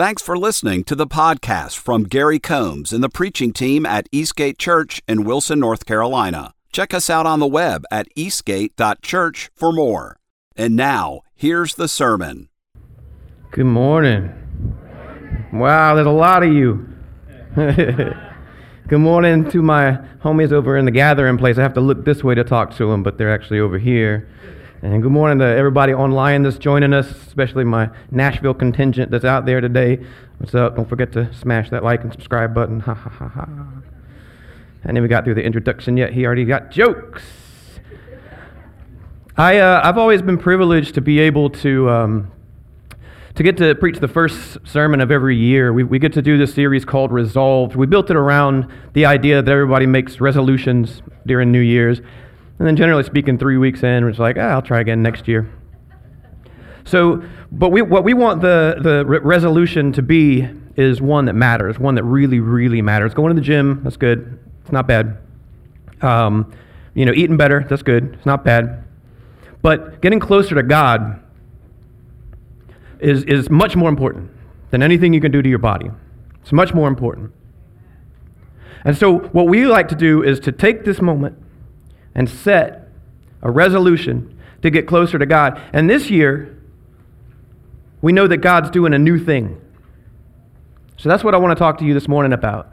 Thanks for listening to the podcast from Gary Combs and the preaching team at Eastgate Church in Wilson, North Carolina. Check us out on the web at eastgate.church for more. And now, here's the sermon. Good morning. Wow, there's a lot of you. Good morning to my homies over in the gathering place. I have to look this way to talk to them, but they're actually over here. And good morning to everybody online that's joining us, especially my Nashville contingent that's out there today. What's up? Don't forget to smash that like and subscribe button. Ha ha ha ha. Then we got through the introduction yet. He already got jokes. I, uh, I've always been privileged to be able to, um, to get to preach the first sermon of every year. We, we get to do this series called Resolved. We built it around the idea that everybody makes resolutions during New Year's. And then, generally speaking, three weeks in, it's like, ah, I'll try again next year. So, but we, what we want the, the re- resolution to be is one that matters, one that really, really matters. Going to the gym, that's good. It's not bad. Um, you know, eating better, that's good. It's not bad. But getting closer to God is, is much more important than anything you can do to your body. It's much more important. And so, what we like to do is to take this moment and set a resolution to get closer to God. And this year, we know that God's doing a new thing. So that's what I want to talk to you this morning about.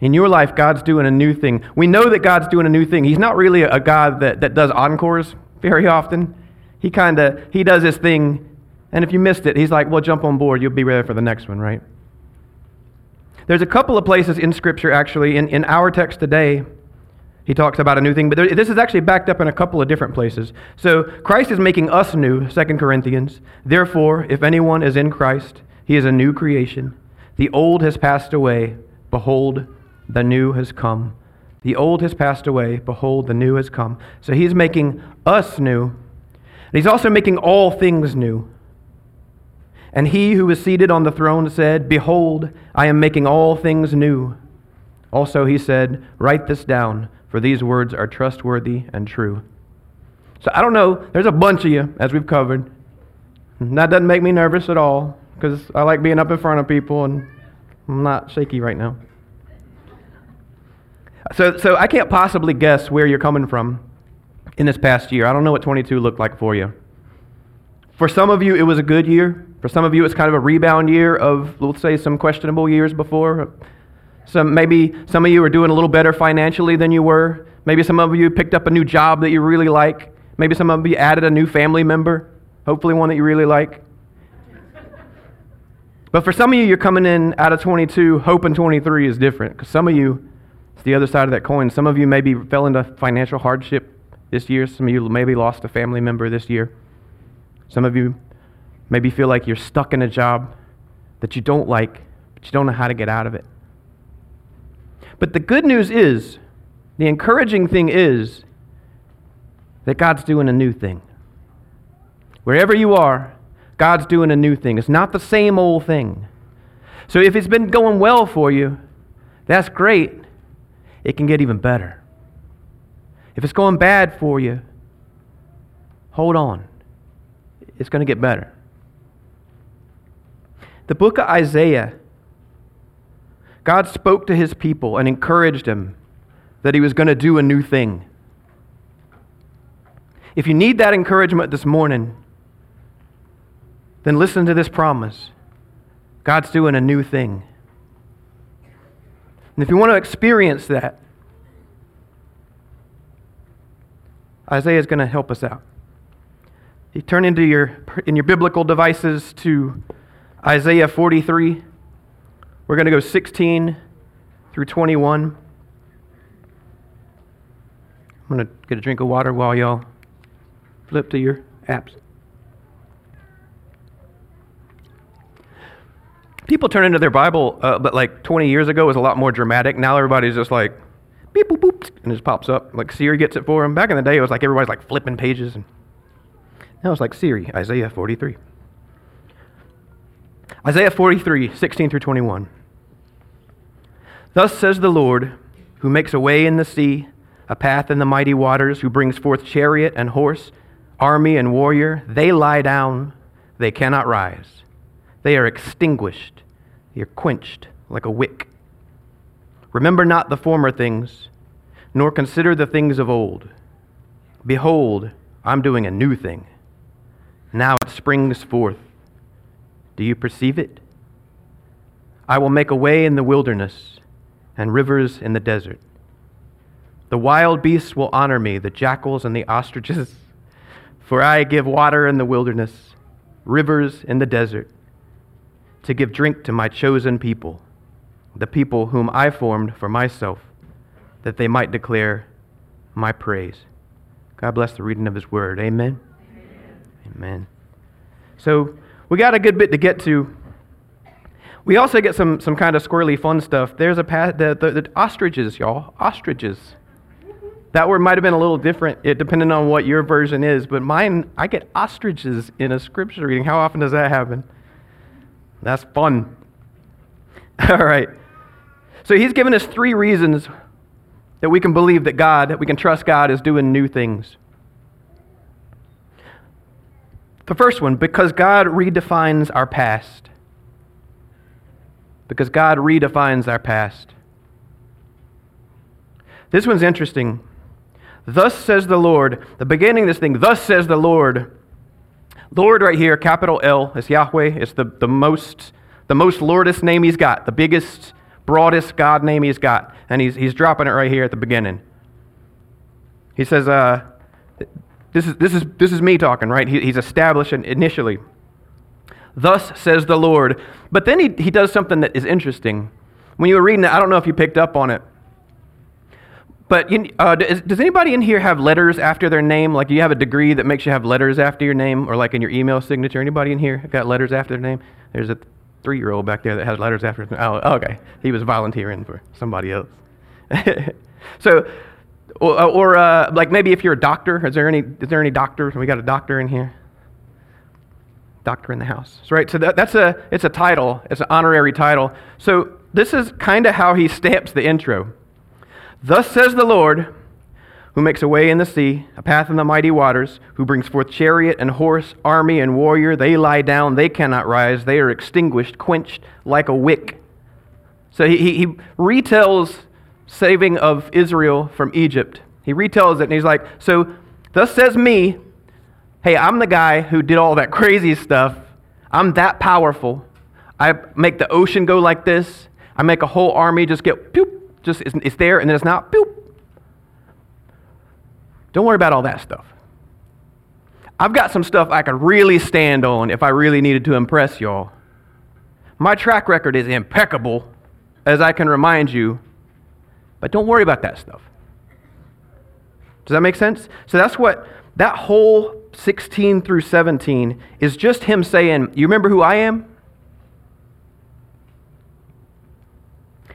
In your life, God's doing a new thing. We know that God's doing a new thing. He's not really a God that, that does encores very often. He kind of he does his thing, and if you missed it, he's like, well, jump on board. You'll be ready for the next one, right? There's a couple of places in Scripture, actually, in, in our text today, he talks about a new thing, but there, this is actually backed up in a couple of different places. So Christ is making us new, Second Corinthians. Therefore, if anyone is in Christ, he is a new creation. The old has passed away. Behold, the new has come. The old has passed away. Behold, the new has come. So he's making us new. And he's also making all things new. And he who is seated on the throne said, Behold, I am making all things new. Also, he said, Write this down for these words are trustworthy and true. So I don't know, there's a bunch of you, as we've covered. that doesn't make me nervous at all, because I like being up in front of people, and I'm not shaky right now. So, so I can't possibly guess where you're coming from in this past year. I don't know what 22 looked like for you. For some of you, it was a good year. For some of you, it's kind of a rebound year of, let's say, some questionable years before. Some, maybe some of you are doing a little better financially than you were. Maybe some of you picked up a new job that you really like. Maybe some of you added a new family member, hopefully one that you really like. But for some of you, you're coming in out of 22, hoping 23 is different. Because some of you, it's the other side of that coin. Some of you maybe fell into financial hardship this year. Some of you maybe lost a family member this year. Some of you maybe feel like you're stuck in a job that you don't like, but you don't know how to get out of it. But the good news is, the encouraging thing is, that God's doing a new thing. Wherever you are, God's doing a new thing. It's not the same old thing. So if it's been going well for you, that's great. It can get even better. If it's going bad for you, hold on. It's going to get better. The book of Isaiah God spoke to his people and encouraged him that he was going to do a new thing. If you need that encouragement this morning, then listen to this promise God's doing a new thing. And if you want to experience that, Isaiah is going to help us out. You turn into your, in your biblical devices to Isaiah 43. We're going to go 16 through 21. I'm going to get a drink of water while y'all flip to your apps. People turn into their Bible, uh, but like 20 years ago was a lot more dramatic. Now everybody's just like, beep, boop, boop, and it just pops up. Like Siri gets it for them. Back in the day, it was like everybody's like flipping pages. And now it's like Siri, Isaiah 43. Isaiah 43, 16 through 21. Thus says the Lord, who makes a way in the sea, a path in the mighty waters, who brings forth chariot and horse, army and warrior. They lie down, they cannot rise. they are extinguished, they are quenched like a wick. Remember not the former things, nor consider the things of old. Behold, I'm doing a new thing. Now it springs forth. Do you perceive it? I will make a way in the wilderness and rivers in the desert. The wild beasts will honor me, the jackals and the ostriches, for I give water in the wilderness, rivers in the desert, to give drink to my chosen people, the people whom I formed for myself, that they might declare my praise. God bless the reading of his word. Amen. Amen. Amen. So we got a good bit to get to. We also get some, some kind of squirrely fun stuff. There's a pa- the, the, the ostriches, y'all. Ostriches. That word might have been a little different, it, depending on what your version is, but mine, I get ostriches in a scripture reading. How often does that happen? That's fun. All right. So he's given us three reasons that we can believe that God, that we can trust God is doing new things. The first one, because God redefines our past. Because God redefines our past. This one's interesting. Thus says the Lord. The beginning of this thing, thus says the Lord. Lord right here, capital L, is Yahweh. It's the, the most the most Lordest name he's got, the biggest, broadest God name he's got. And he's, he's dropping it right here at the beginning. He says, uh, this, is, this, is, this is me talking, right? He, he's establishing initially. Thus says the Lord. But then he, he does something that is interesting. When you were reading it, I don't know if you picked up on it. But uh, does, anybody in here have letters after their name? Like, do you have a degree that makes you have letters after your name, or like in your email signature? Anybody in here got letters after their name? There's a three-year-old back there that has letters after. His, oh, okay, he was volunteering for somebody else. so, or, or uh, like maybe if you're a doctor, is there any is there any doctors? We got a doctor in here. Doctor in the house, right? So that, that's a it's a title. It's an honorary title. So this is kind of how he stamps the intro. Thus says the Lord, who makes a way in the sea, a path in the mighty waters, who brings forth chariot and horse, army and warrior. They lie down, they cannot rise. They are extinguished, quenched like a wick. So he, he retells saving of Israel from Egypt. He retells it, and he's like, So, thus says me, hey, I'm the guy who did all that crazy stuff. I'm that powerful. I make the ocean go like this. I make a whole army just get, poop, just it's, it's there and then it's not. Boop. Don't worry about all that stuff. I've got some stuff I could really stand on if I really needed to impress y'all. My track record is impeccable, as I can remind you, but don't worry about that stuff. Does that make sense? So that's what that whole 16 through 17 is just him saying, You remember who I am?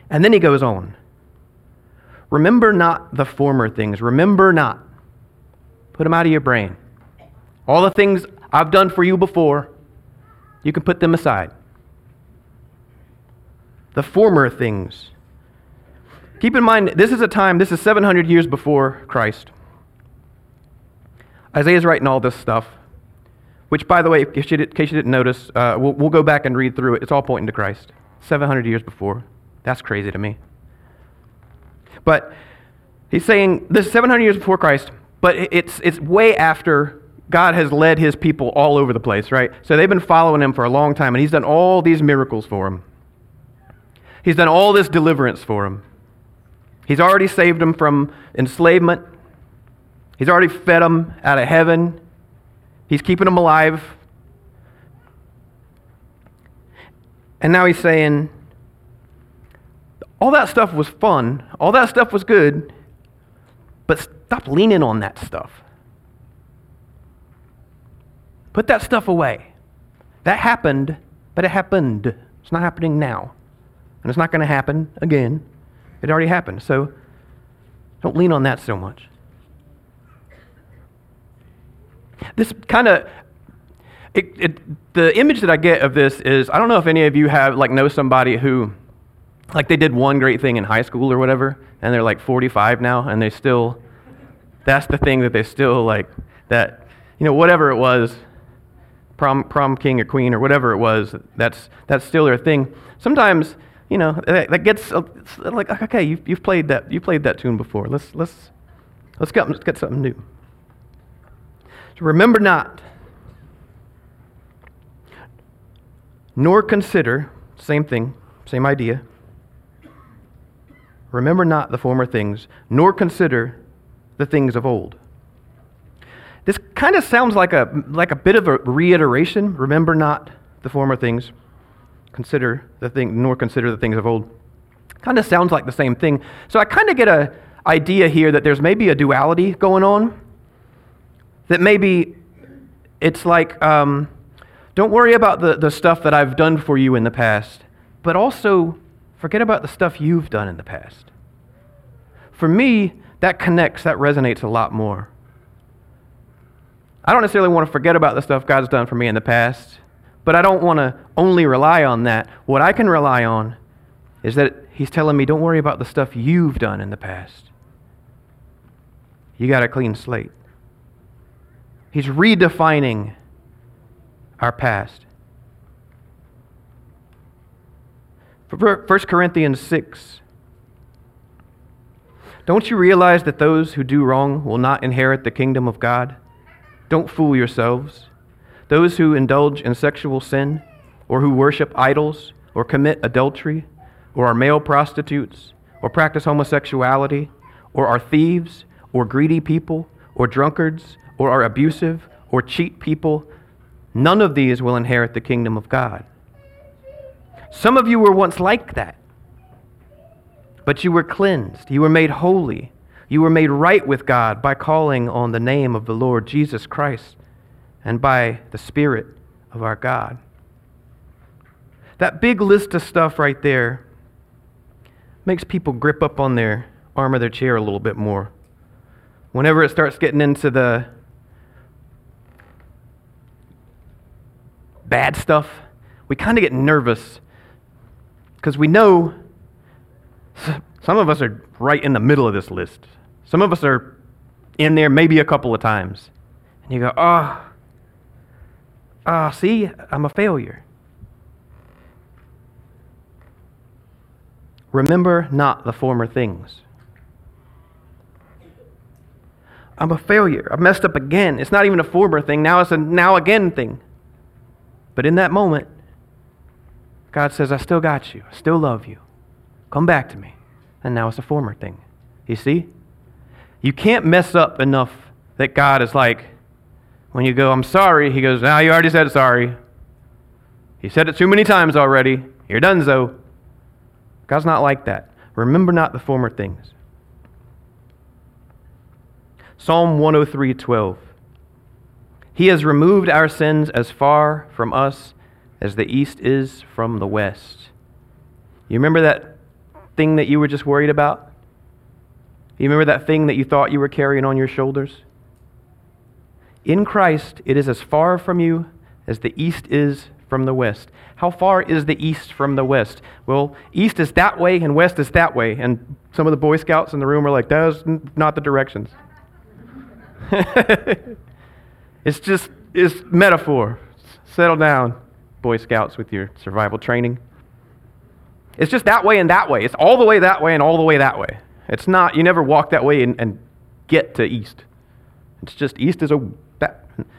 And then he goes on. Remember not the former things. Remember not. Put them out of your brain. All the things I've done for you before, you can put them aside. The former things. Keep in mind, this is a time, this is 700 years before Christ. Isaiah's writing all this stuff, which, by the way, in case you didn't notice, uh, we'll, we'll go back and read through it. It's all pointing to Christ. 700 years before. That's crazy to me. But he's saying this is 700 years before Christ, but it's, it's way after God has led his people all over the place, right? So they've been following him for a long time, and he's done all these miracles for them. He's done all this deliverance for them. He's already saved them from enslavement. He's already fed them out of heaven. He's keeping them alive. And now he's saying, all that stuff was fun, all that stuff was good, but stop leaning on that stuff. Put that stuff away. That happened, but it happened. It's not happening now. And it's not going to happen again. It already happened. So don't lean on that so much. This kind of it, it, the image that I get of this is I don't know if any of you have like know somebody who like they did one great thing in high school or whatever, and they're like 45 now, and they still, that's the thing that they still like, that, you know, whatever it was, prom, prom king or queen or whatever it was, that's, that's still their thing. Sometimes, you know, that, that gets uh, like, okay, you've, you've, played that, you played that tune before. Let's, let's, let's, get, let's get something new. So remember not, nor consider, same thing, same idea. Remember not the former things, nor consider the things of old. This kind of sounds like a, like a bit of a reiteration. Remember not the former things, consider the thing, nor consider the things of old. Kind of sounds like the same thing. So I kind of get a idea here that there's maybe a duality going on. That maybe it's like, um, don't worry about the, the stuff that I've done for you in the past, but also forget about the stuff you've done in the past. For me, that connects, that resonates a lot more. I don't necessarily want to forget about the stuff God's done for me in the past, but I don't want to only rely on that. What I can rely on is that He's telling me, don't worry about the stuff you've done in the past. You got a clean slate. He's redefining our past. 1 Corinthians 6. Don't you realize that those who do wrong will not inherit the kingdom of God? Don't fool yourselves. Those who indulge in sexual sin, or who worship idols, or commit adultery, or are male prostitutes, or practice homosexuality, or are thieves, or greedy people, or drunkards, or are abusive, or cheat people, none of these will inherit the kingdom of God. Some of you were once like that, but you were cleansed, you were made holy you were made right with God by calling on the name of the Lord Jesus Christ and by the Spirit of our God. That big list of stuff right there makes people grip up on their arm of their chair a little bit more. Whenever it starts getting into the bad stuff, we kind of get nervous because we know some of us are right in the middle of this list. Some of us are in there maybe a couple of times. And you go, oh, oh, see, I'm a failure. Remember not the former things. I'm a failure. I messed up again. It's not even a former thing. Now it's a now again thing. But in that moment, God says, I still got you. I still love you. Come back to me. And now it's a former thing. You see? You can't mess up enough that God is like, when you go, I'm sorry, he goes, Now ah, you already said sorry. He said it too many times already. You're done, so. God's not like that. Remember not the former things. Psalm 103:12. He has removed our sins as far from us as the east is from the west. You remember that thing that you were just worried about? You remember that thing that you thought you were carrying on your shoulders? In Christ, it is as far from you as the east is from the west. How far is the east from the west? Well, east is that way and west is that way. And some of the Boy Scouts in the room are like, that's not the directions. it's just, it's metaphor. Settle down, Boy Scouts, with your survival training. It's just that way and that way. It's all the way that way and all the way that way. It's not, you never walk that way and, and get to east. It's just east is a.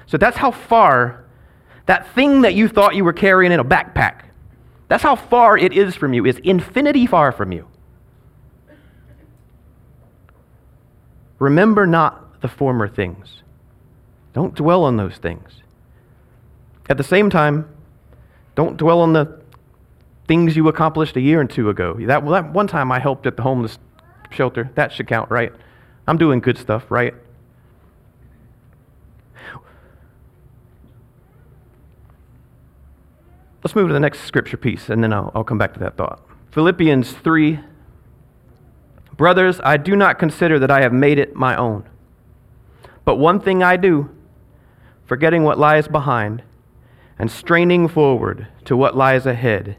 So that's how far that thing that you thought you were carrying in a backpack, that's how far it is from you, is infinity far from you. Remember not the former things. Don't dwell on those things. At the same time, don't dwell on the things you accomplished a year and two ago. That, that one time I helped at the homeless shelter. That should count, right? I'm doing good stuff, right? Let's move to the next scripture piece, and then I'll, I'll come back to that thought. Philippians 3 Brothers, I do not consider that I have made it my own. But one thing I do, forgetting what lies behind and straining forward to what lies ahead,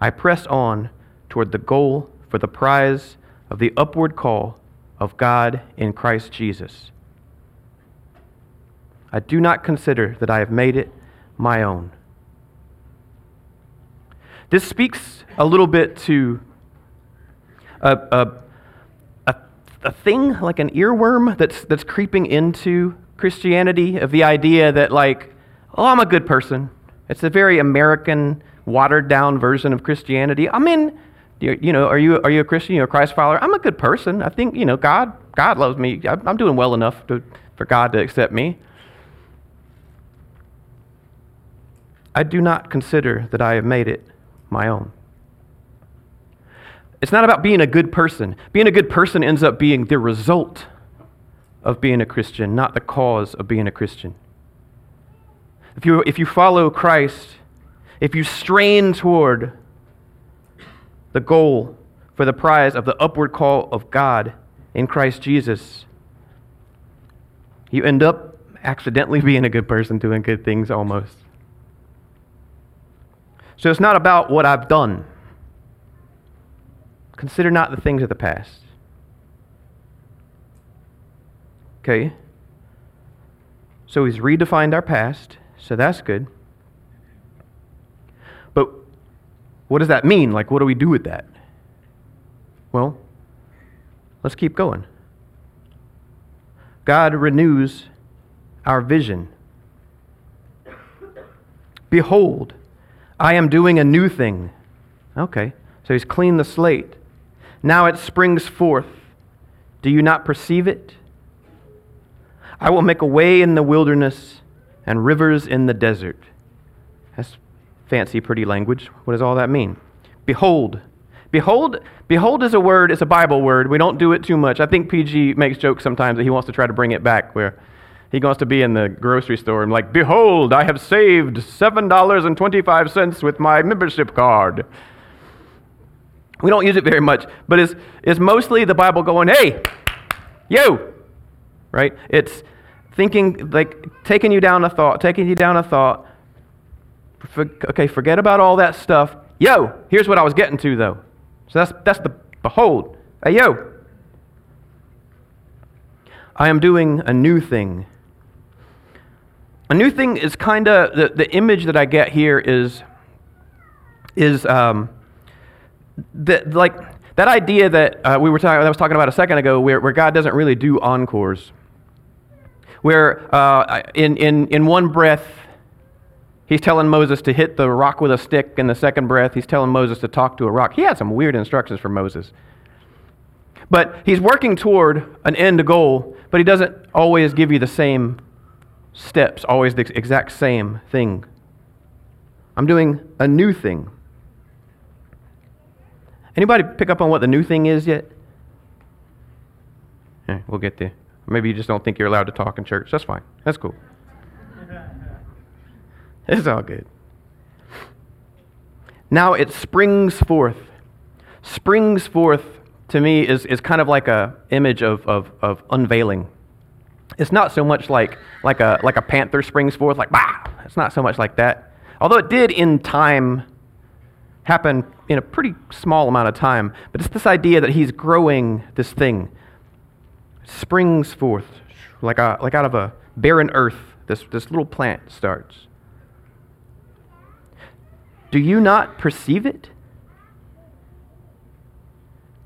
I press on toward the goal for the prize of the upward call of God in Christ Jesus. I do not consider that I have made it my own. This speaks a little bit to a, a, a, a thing like an earworm that's, that's creeping into Christianity of the idea that, like, oh, I'm a good person. It's a very American, watered down version of Christianity. I mean, you know, are you, are you a Christian? You're a Christ follower? I'm a good person. I think, you know, God, God loves me. I'm doing well enough to, for God to accept me. I do not consider that I have made it my own. It's not about being a good person. Being a good person ends up being the result of being a Christian, not the cause of being a Christian. If you, if you follow Christ, if you strain toward the goal for the prize of the upward call of God in Christ Jesus, you end up accidentally being a good person, doing good things almost. So it's not about what I've done. Consider not the things of the past. Okay? So he's redefined our past, so that's good. But what does that mean? Like, what do we do with that? Well, let's keep going. God renews our vision. Behold, I am doing a new thing. Okay, so he's cleaned the slate. Now it springs forth. Do you not perceive it? I will make a way in the wilderness and rivers in the desert. That's fancy, pretty language. What does all that mean? Behold. Behold, behold is a word, it's a Bible word. We don't do it too much. I think PG makes jokes sometimes that he wants to try to bring it back where he wants to be in the grocery store and like, behold, I have saved $7.25 with my membership card. We don't use it very much, but it's, it's mostly the Bible going, hey, you, right? It's thinking, like, taking you down a thought, taking you down a thought, for, okay, forget about all that stuff. Yo, here's what I was getting to, though. So that's, that's the behold. Hey, yo. I am doing a new thing. A new thing is kind of the, the image that I get here is is um, that like that idea that uh, we were talking I was talking about a second ago, where, where God doesn't really do encores, where uh, in in in one breath He's telling Moses to hit the rock with a stick. In the second breath, he's telling Moses to talk to a rock. He had some weird instructions for Moses. But he's working toward an end goal, but he doesn't always give you the same steps, always the exact same thing. I'm doing a new thing. Anybody pick up on what the new thing is yet? Okay, we'll get there. Maybe you just don't think you're allowed to talk in church. That's fine. That's cool. It's all good. Now it springs forth. Springs forth to me is, is kind of like a image of, of, of unveiling. It's not so much like, like, a, like a panther springs forth, like, bah! It's not so much like that. Although it did in time happen in a pretty small amount of time. But it's this idea that he's growing this thing. Springs forth like, a, like out of a barren earth, this, this little plant starts. Do you not perceive it?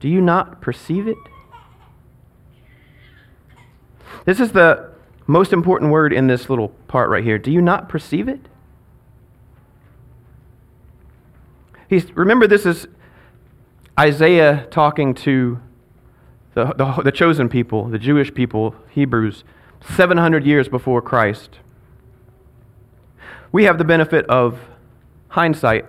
Do you not perceive it? This is the most important word in this little part right here. Do you not perceive it? He's, remember, this is Isaiah talking to the, the, the chosen people, the Jewish people, Hebrews, 700 years before Christ. We have the benefit of hindsight.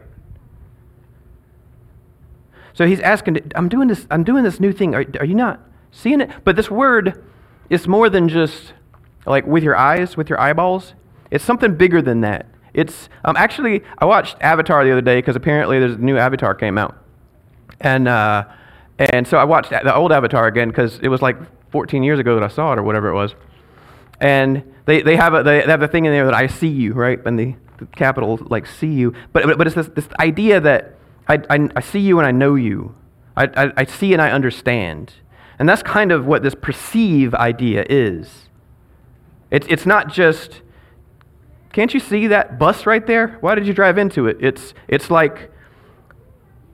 So he's asking, I'm doing this, I'm doing this new thing. Are, are you not seeing it? But this word is more than just like with your eyes, with your eyeballs. It's something bigger than that. It's um, actually, I watched Avatar the other day because apparently there's a new Avatar came out. And, uh, and so I watched the old Avatar again because it was like 14 years ago that I saw it or whatever it was. And they, they, have a, they have a thing in there that I see you, right? And the, the capital, like see you. But, but it's this, this idea that I, I, I see you and I know you. I, I, I see and I understand. And that's kind of what this perceive idea is. It's, it's not just can't you see that bus right there? Why did you drive into it? It's, it's like,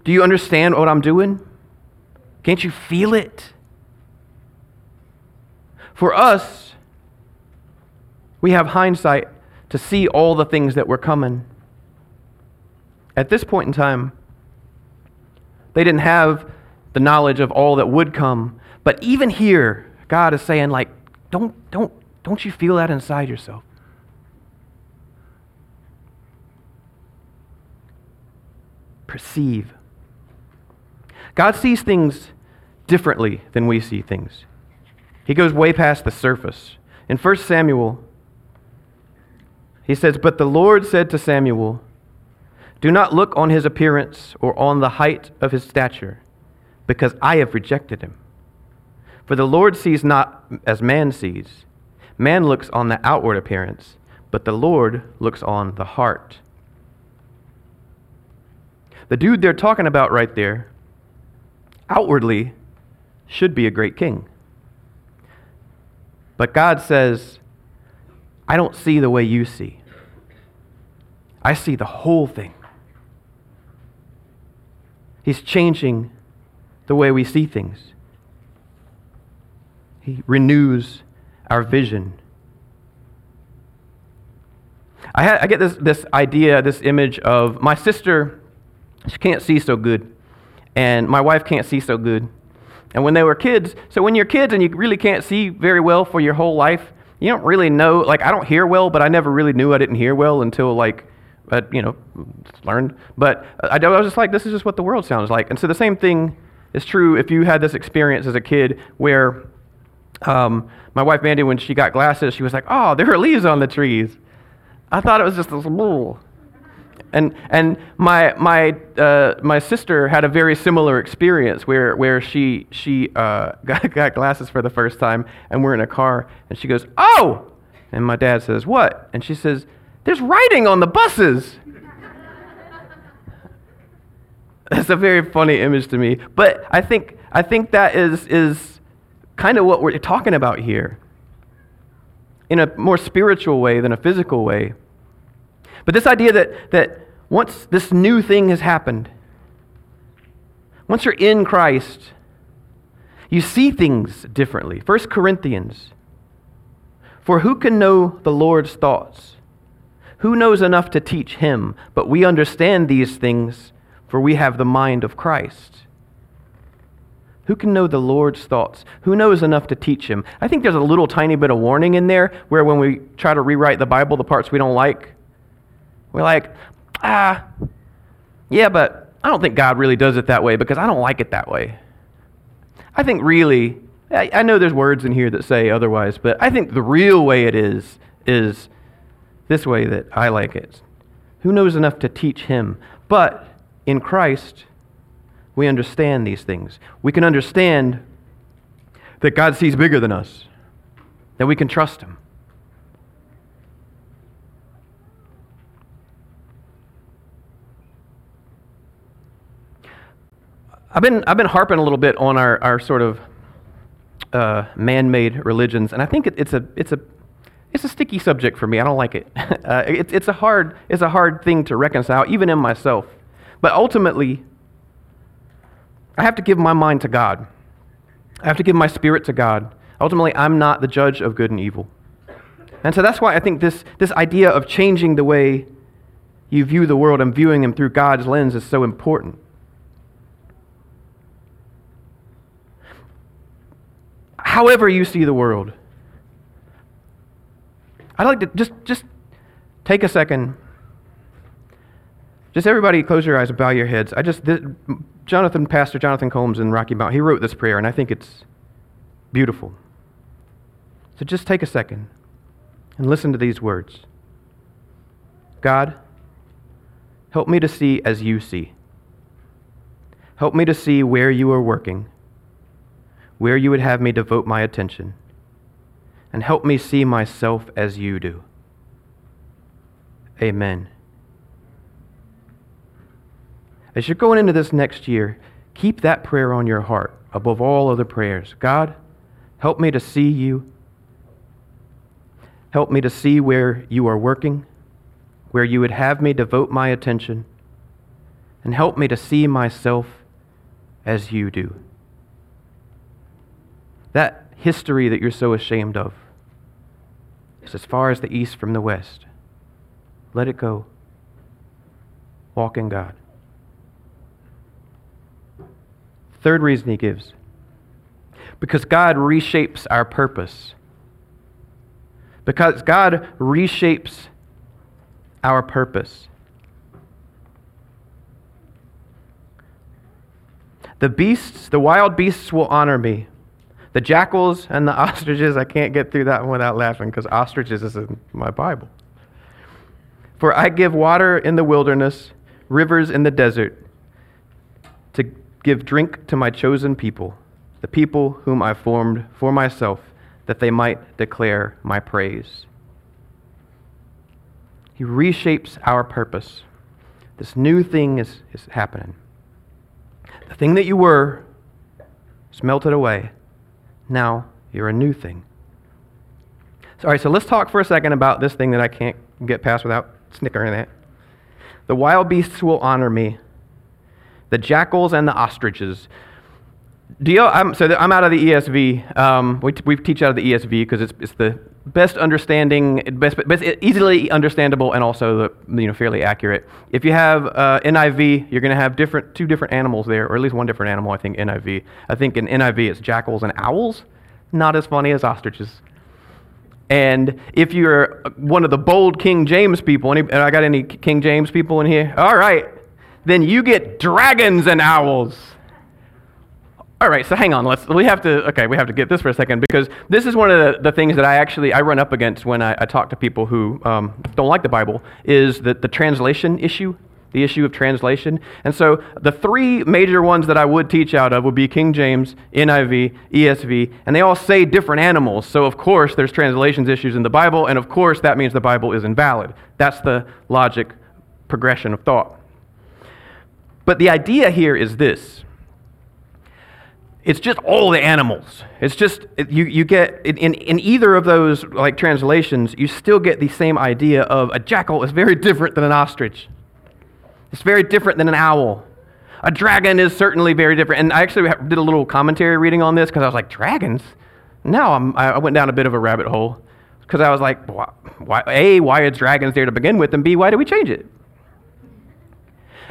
do you understand what I'm doing? Can't you feel it? For us, we have hindsight to see all the things that were coming. At this point in time, they didn't have the knowledge of all that would come. But even here, God is saying, like, don't, don't, don't you feel that inside yourself? Perceive. God sees things differently than we see things. He goes way past the surface. In 1 Samuel, he says, But the Lord said to Samuel, Do not look on his appearance or on the height of his stature, because I have rejected him. For the Lord sees not as man sees. Man looks on the outward appearance, but the Lord looks on the heart. The dude they're talking about right there, outwardly, should be a great king. But God says, I don't see the way you see. I see the whole thing. He's changing the way we see things. He renews our vision. I, I get this, this idea, this image of my sister, she can't see so good, and my wife can't see so good. And when they were kids, so when you're kids and you really can't see very well for your whole life, you don't really know. Like, I don't hear well, but I never really knew I didn't hear well until, like, I, you know, learned. But uh, I, I was just like, this is just what the world sounds like. And so the same thing is true if you had this experience as a kid where um, my wife Mandy, when she got glasses, she was like, oh, there are leaves on the trees. I thought it was just this bull. And, and my, my, uh, my sister had a very similar experience where, where she, she uh, got, got glasses for the first time, and we're in a car, and she goes, Oh! And my dad says, What? And she says, There's writing on the buses. That's a very funny image to me. But I think, I think that is, is kind of what we're talking about here in a more spiritual way than a physical way. But this idea that, that once this new thing has happened, once you're in Christ, you see things differently. 1 Corinthians. For who can know the Lord's thoughts? Who knows enough to teach him? But we understand these things, for we have the mind of Christ. Who can know the Lord's thoughts? Who knows enough to teach him? I think there's a little tiny bit of warning in there where when we try to rewrite the Bible, the parts we don't like, we're like, ah, yeah, but I don't think God really does it that way because I don't like it that way. I think really, I, I know there's words in here that say otherwise, but I think the real way it is, is this way that I like it. Who knows enough to teach him? But in Christ, we understand these things. We can understand that God sees bigger than us, that we can trust him. I've been, I've been harping a little bit on our, our sort of uh, man-made religions, and I think it, it's, a, it's, a, it's a sticky subject for me. I don't like it. Uh, it. It's a hard, it's a hard thing to reconcile, even in myself. But ultimately, I have to give my mind to God. I have to give my spirit to God. Ultimately, I'm not the judge of good and evil. And so that's why I think this, this idea of changing the way you view the world and viewing them through God's lens is so important. however you see the world. I'd like to just, just take a second. Just everybody close your eyes and bow your heads. I just, this, Jonathan, Pastor Jonathan Combs in Rocky Mount, he wrote this prayer, and I think it's beautiful. So just take a second and listen to these words God, help me to see as you see. Help me to see where you are working where you would have me devote my attention, and help me see myself as you do. Amen. As you're going into this next year, keep that prayer on your heart above all other prayers. God, help me to see you. Help me to see where you are working. where you would have me devote my attention and help me to see myself as you do. That history that you're so ashamed of is as far as the east from the west. Let it go. Walk in God. Third reason he gives because God reshapes our purpose. Because God reshapes our purpose. The beasts, the wild beasts will honor me. The jackals and the ostriches, I can't get through that one without laughing because ostriches is in my Bible. For I give water in the wilderness, rivers in the desert, give drink to my chosen people, the people whom I formed for myself, that they might declare my praise. He reshapes our purpose. This new thing is, is happening. The thing that you were is melted away. Now you're a new thing. So, all right, so let's talk for a second about this thing that I can't get past without snickering at. The wild beasts will honor me, the jackals and the ostriches. Do you, I'm, so I'm out of the ESV. Um, we, we teach out of the ESV because it's, it's the best understanding, best, best, easily understandable, and also the, you know, fairly accurate. If you have uh, NIV, you're going to have different, two different animals there, or at least one different animal, I think, NIV. I think in NIV it's jackals and owls. Not as funny as ostriches. And if you're one of the bold King James people, any, I got any King James people in here? All right. Then you get dragons and owls. All right, so hang on. Let's we have to okay, we have to get this for a second because this is one of the, the things that I actually I run up against when I, I talk to people who um, don't like the Bible is that the translation issue, the issue of translation. And so the three major ones that I would teach out of would be King James, NIV, ESV, and they all say different animals. So of course there's translations issues in the Bible, and of course that means the Bible is invalid. That's the logic progression of thought. But the idea here is this it's just all the animals. It's just, you, you get, in, in either of those like translations, you still get the same idea of a jackal is very different than an ostrich. It's very different than an owl. A dragon is certainly very different. And I actually did a little commentary reading on this because I was like, dragons? No, I'm, i went down a bit of a rabbit hole because I was like, why, A, why are dragons there to begin with? And B, why do we change it?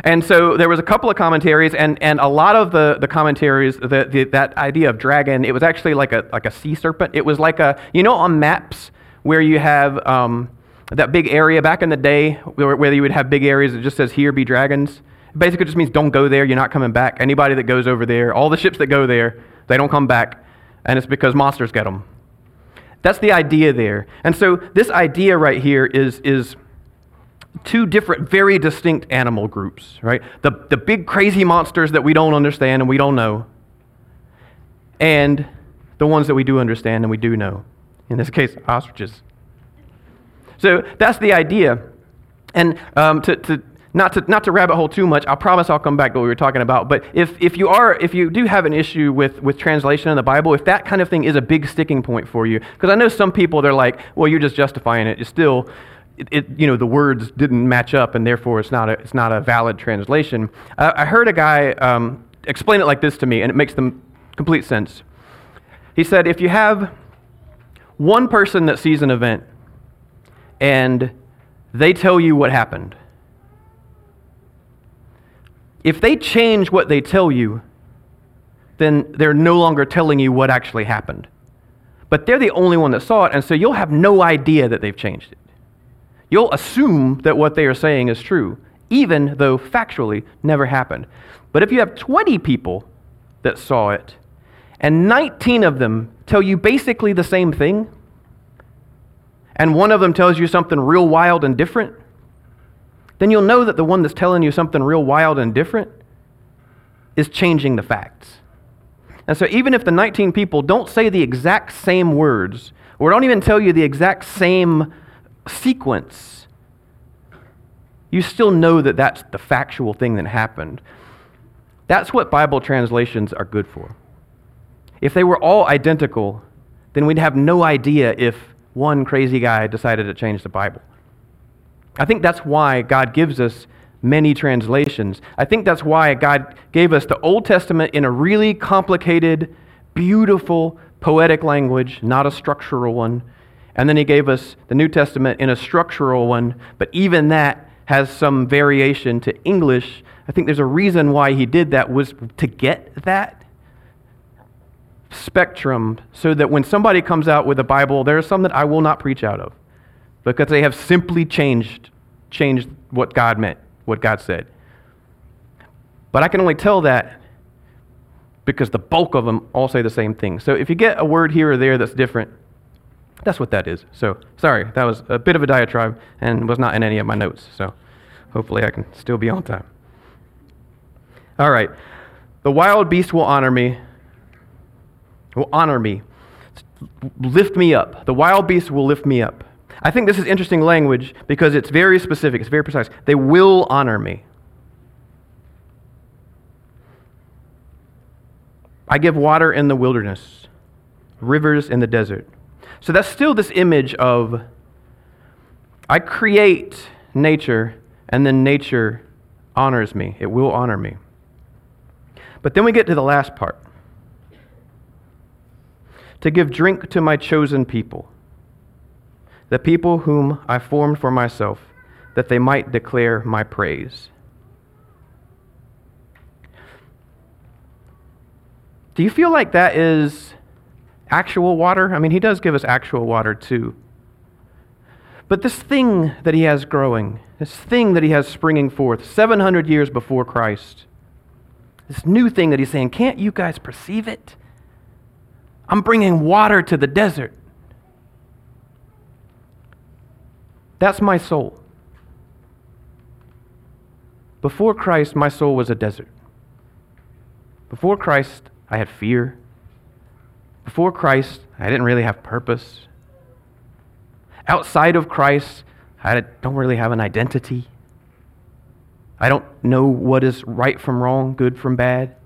And so there was a couple of commentaries, and, and a lot of the, the commentaries, the, the, that idea of dragon, it was actually like a, like a sea serpent. It was like a, you know, on maps where you have um, that big area back in the day where, where you would have big areas that just says, here be dragons. Basically just means don't go there, you're not coming back. Anybody that goes over there, all the ships that go there, they don't come back, and it's because monsters get them. That's the idea there. And so this idea right here is, is two different, very distinct animal groups, right? The, the big crazy monsters that we don't understand and we don't know, and the ones that we do understand and we do know. In this case, ostriches. So that's the idea. And um, to, to, not to, not to rabbit hole too much, I promise I'll come back to what we were talking about. But if, if you are, if you do have an issue with, with translation in the Bible, if that kind of thing is a big sticking point for you, because I know some people, they're like, well, you're just justifying it. It's still, it, it, you know, the words didn't match up, and therefore it's not a, it's not a valid translation. Uh, I heard a guy um, explain it like this to me, and it makes them complete sense. He said, if you have one person that sees an event and they tell you what happened, if they change what they tell you, then they're no longer telling you what actually happened. But they're the only one that saw it, and so you'll have no idea that they've changed it. You'll assume that what they are saying is true, even though factually never happened. But if you have 20 people that saw it, and 19 of them tell you basically the same thing, and one of them tells you something real wild and different, then you'll know that the one that's telling you something real wild and different is changing the facts. And so, even if the 19 people don't say the exact same words, or don't even tell you the exact same sequence, you still know that that's the factual thing that happened. That's what Bible translations are good for. If they were all identical, then we'd have no idea if one crazy guy decided to change the Bible. I think that's why God gives us many translations. I think that's why God gave us the Old Testament in a really complicated, beautiful, poetic language, not a structural one. And then He gave us the New Testament in a structural one, but even that has some variation to English. I think there's a reason why He did that was to get that spectrum so that when somebody comes out with a Bible, there are some that I will not preach out of because they have simply changed changed what God meant, what God said. But I can only tell that because the bulk of them all say the same thing. So if you get a word here or there that's different, that's what that is. So sorry, that was a bit of a diatribe and was not in any of my notes. So hopefully I can still be on time. All right. The wild beast will honor me will honor me, lift me up. The wild beast will lift me up. I think this is interesting language because it's very specific, it's very precise. They will honor me. I give water in the wilderness, rivers in the desert. So that's still this image of I create nature and then nature honors me. It will honor me. But then we get to the last part to give drink to my chosen people, the people whom I formed for myself, that they might declare my praise. Do you feel like that is actual water? I mean, he does give us actual water too. But this thing that he has growing, this thing that he has springing forth 700 years before Christ, this new thing that he's saying, can't you guys perceive it? I'm bringing water to the desert. That's my soul. Before Christ, my soul was a desert. Before Christ, I had fear. Before Christ, I didn't really have purpose. Outside of Christ, I don't really have an identity. I don't know what is right from wrong, good from bad.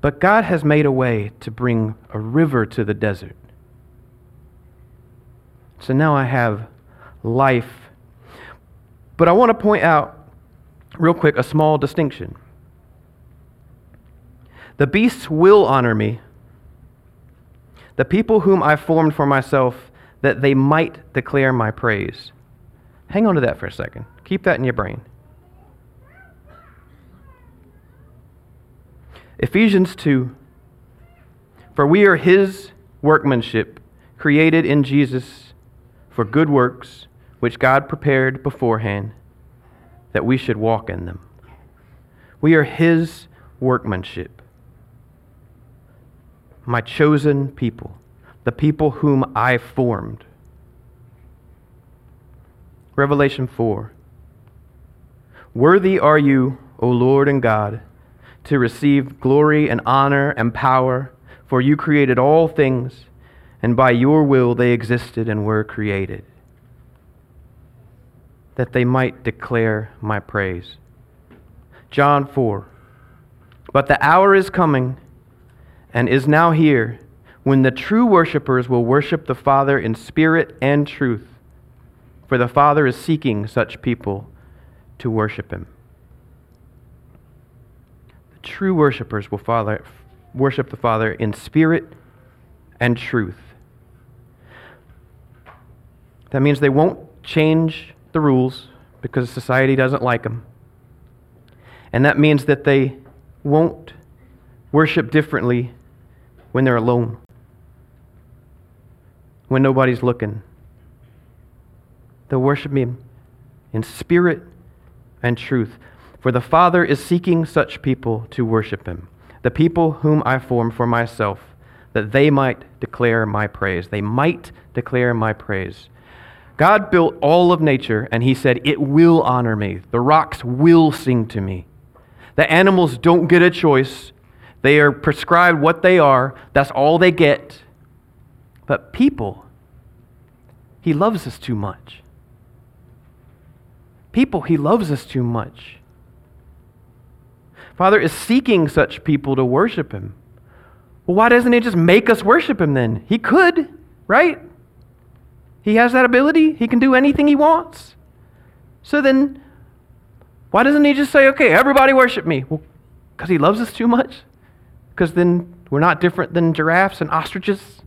But God has made a way to bring a river to the desert. So now I have life. But I want to point out, real quick, a small distinction. The beasts will honor me, the people whom I formed for myself, that they might declare my praise. Hang on to that for a second. Keep that in your brain. Ephesians 2 For we are his workmanship, created in Jesus for good works, which God prepared beforehand that we should walk in them. We are his workmanship, my chosen people, the people whom I formed. Revelation 4 Worthy are you, O Lord and God to receive glory and honor and power, for you created all things, and by your will they existed and were created, that they might declare my praise. John 4. But the hour is coming and is now here when the true worshippers will worship the Father in spirit and truth, for the Father is seeking such people to worship him The true worshippers will father, worship the Father in spirit and truth. That means they won't change the rules because society doesn't like them. And that means that they won't worship differently when they're alone, when nobody's looking. They'll worship me in spirit and truth. For the Father is seeking such people to worship him, the people whom I formed for myself, that they might declare my praise. They might declare my praise. God built all of nature, and he said, It will honor me. The rocks will sing to me. The animals don't get a choice. They are prescribed what they are. That's all they get. But people, he loves us too much. People, he loves us too much. Father is seeking such people to worship him. Well, why doesn't he just make us worship him then? He could, right? He has that ability. He can do anything he wants. So then, why doesn't he just say, okay, everybody worship me? Well, because he loves us too much? Because then we're not different than giraffes and ostriches?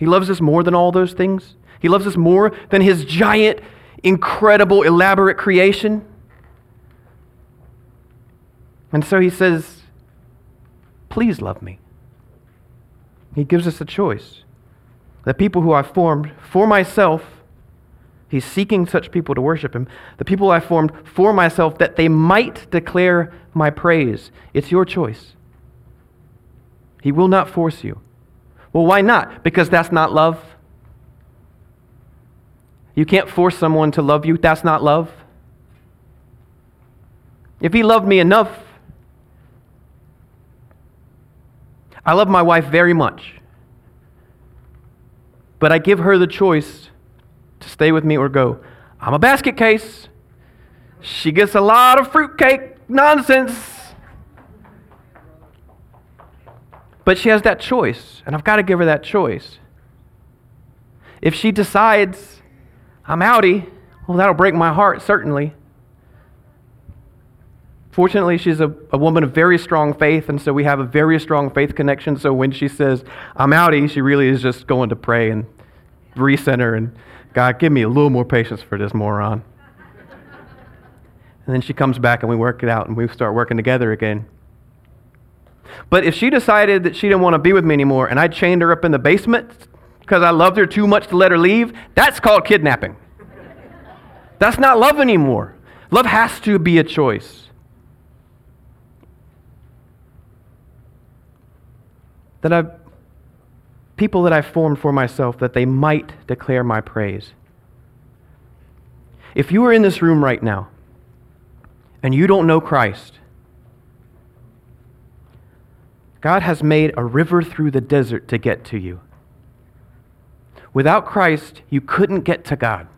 He loves us more than all those things? He loves us more than his giant, incredible, elaborate creation? And so he says, Please love me. He gives us a choice. The people who I formed for myself, he's seeking such people to worship him. The people I formed for myself that they might declare my praise. It's your choice. He will not force you. Well, why not? Because that's not love. You can't force someone to love you. That's not love. If he loved me enough, I love my wife very much. But I give her the choice to stay with me or go. I'm a basket case. She gets a lot of fruitcake nonsense. But she has that choice, and I've got to give her that choice. If she decides, I'm outie, well, that'll break my heart, certainly. Fortunately, she's a, a woman of very strong faith, and so we have a very strong faith connection. So when she says, I'm outie, she really is just going to pray and recenter and, God, give me a little more patience for this moron. and then she comes back and we work it out and we start working together again. But if she decided that she didn't want to be with me anymore and I chained her up in the basement because I loved her too much to let her leave, that's called kidnapping. that's not love anymore. Love has to be a choice. that I've people that I've formed for myself that they might declare my praise. If you are in this room right now and you don't know Christ, God has made a river through the desert to get to you. Without Christ, you couldn't get to God.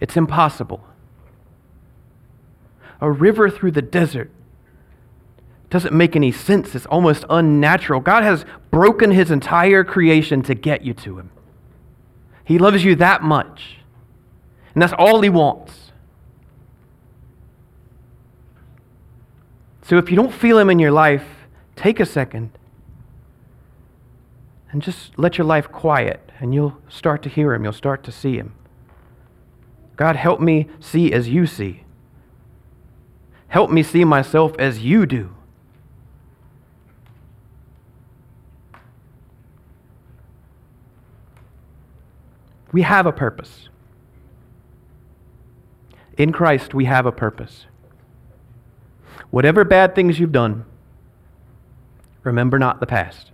It's impossible. A river through the desert doesn't make any sense. It's almost unnatural. God has broken his entire creation to get you to him. He loves you that much. And that's all he wants. So if you don't feel him in your life, take a second and just let your life quiet, and you'll start to hear him. You'll start to see him. God, help me see as you see. Help me see myself as you do. We have a purpose. In Christ, we have a purpose. Whatever bad things you've done, remember not the past.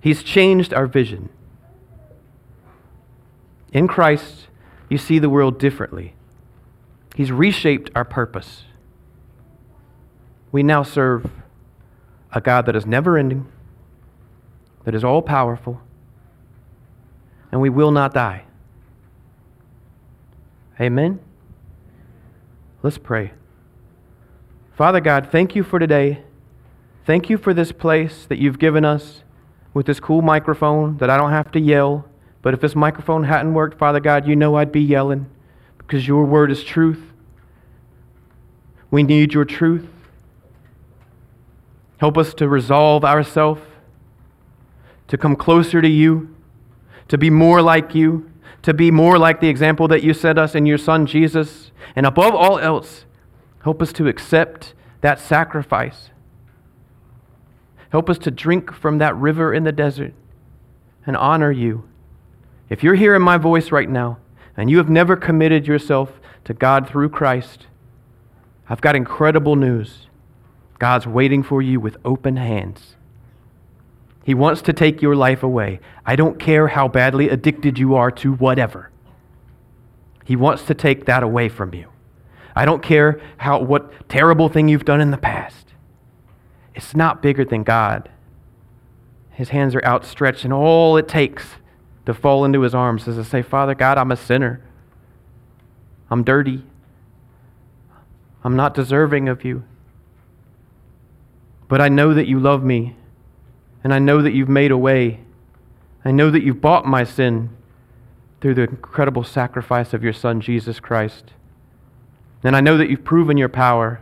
He's changed our vision. In Christ, you see the world differently. He's reshaped our purpose. We now serve a God that is never ending, that is all powerful, and we will not die. Amen? Let's pray. Father God, thank you for today. Thank you for this place that you've given us with this cool microphone that I don't have to yell. But if this microphone hadn't worked, Father God, you know I'd be yelling because your word is truth. We need your truth. Help us to resolve ourselves to come closer to you to be more like you, to be more like the example that you set us in your Son Jesus. And above all else, help us to accept that sacrifice. Help us to drink from that river in the desert and honor you. If you're hearing my voice right now and you have never committed yourself to God through Christ, I've got incredible news. God's waiting for you with open hands. He wants to take your life away. I don't care how badly addicted you are to whatever. He wants to take that away from you. I don't care how what terrible thing you've done in the past. It's not bigger than God. His hands are outstretched, and all it takes to fall into his arms is to say, Father God, I'm a sinner. I'm dirty. I'm not deserving of you. But I know that you love me And I know that you've made a way. I know that you've bought my sin through the incredible sacrifice of your Son, Jesus Christ. And I know that you've proven your power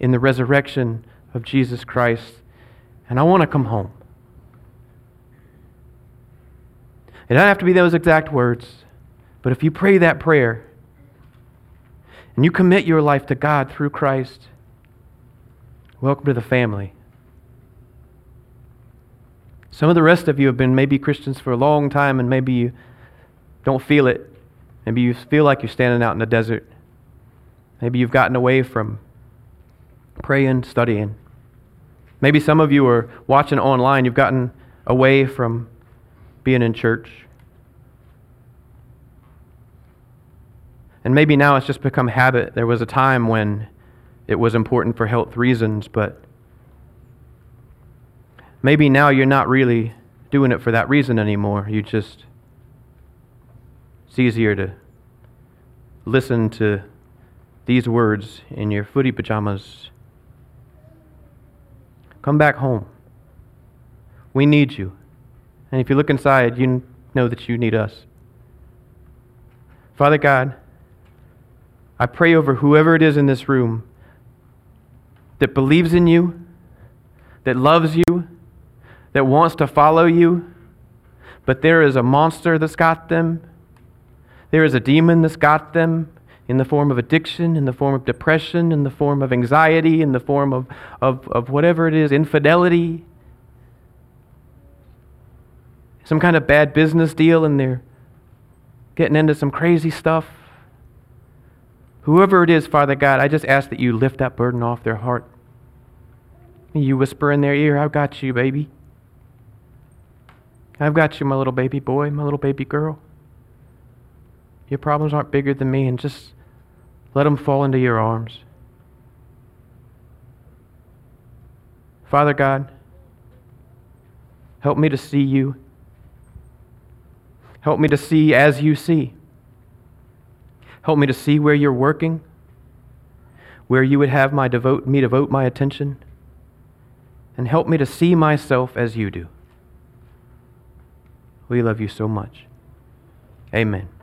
in the resurrection of Jesus Christ. And I want to come home. It doesn't have to be those exact words, but if you pray that prayer and you commit your life to God through Christ, welcome to the family. Some of the rest of you have been maybe Christians for a long time and maybe you don't feel it. Maybe you feel like you're standing out in the desert. Maybe you've gotten away from praying, studying. Maybe some of you are watching online, you've gotten away from being in church. And maybe now it's just become habit. There was a time when it was important for health reasons, but maybe now you're not really doing it for that reason anymore. You just, it's easier to listen to these words in your footy pajamas. Come back home. We need you. And if you look inside, you know that you need us. Father God, I pray over whoever it is in this room that believes in you, that loves you, that wants to follow you, but there is a monster that's got them. There is a demon that's got them in the form of addiction, in the form of depression, in the form of anxiety, in the form of, of, of whatever it is, infidelity, some kind of bad business deal, and they're getting into some crazy stuff. Whoever it is, Father God, I just ask that you lift that burden off their heart. You whisper in their ear, I've got you, baby. I've got you, my little baby boy, my little baby girl. Your problems aren't bigger than me, and just let them fall into your arms. Father God, help me to see you. Help me to see as you see. Help me to see where you're working, where you would have my devote, me devote my attention, and help me to see myself as you do. We love you so much. Amen.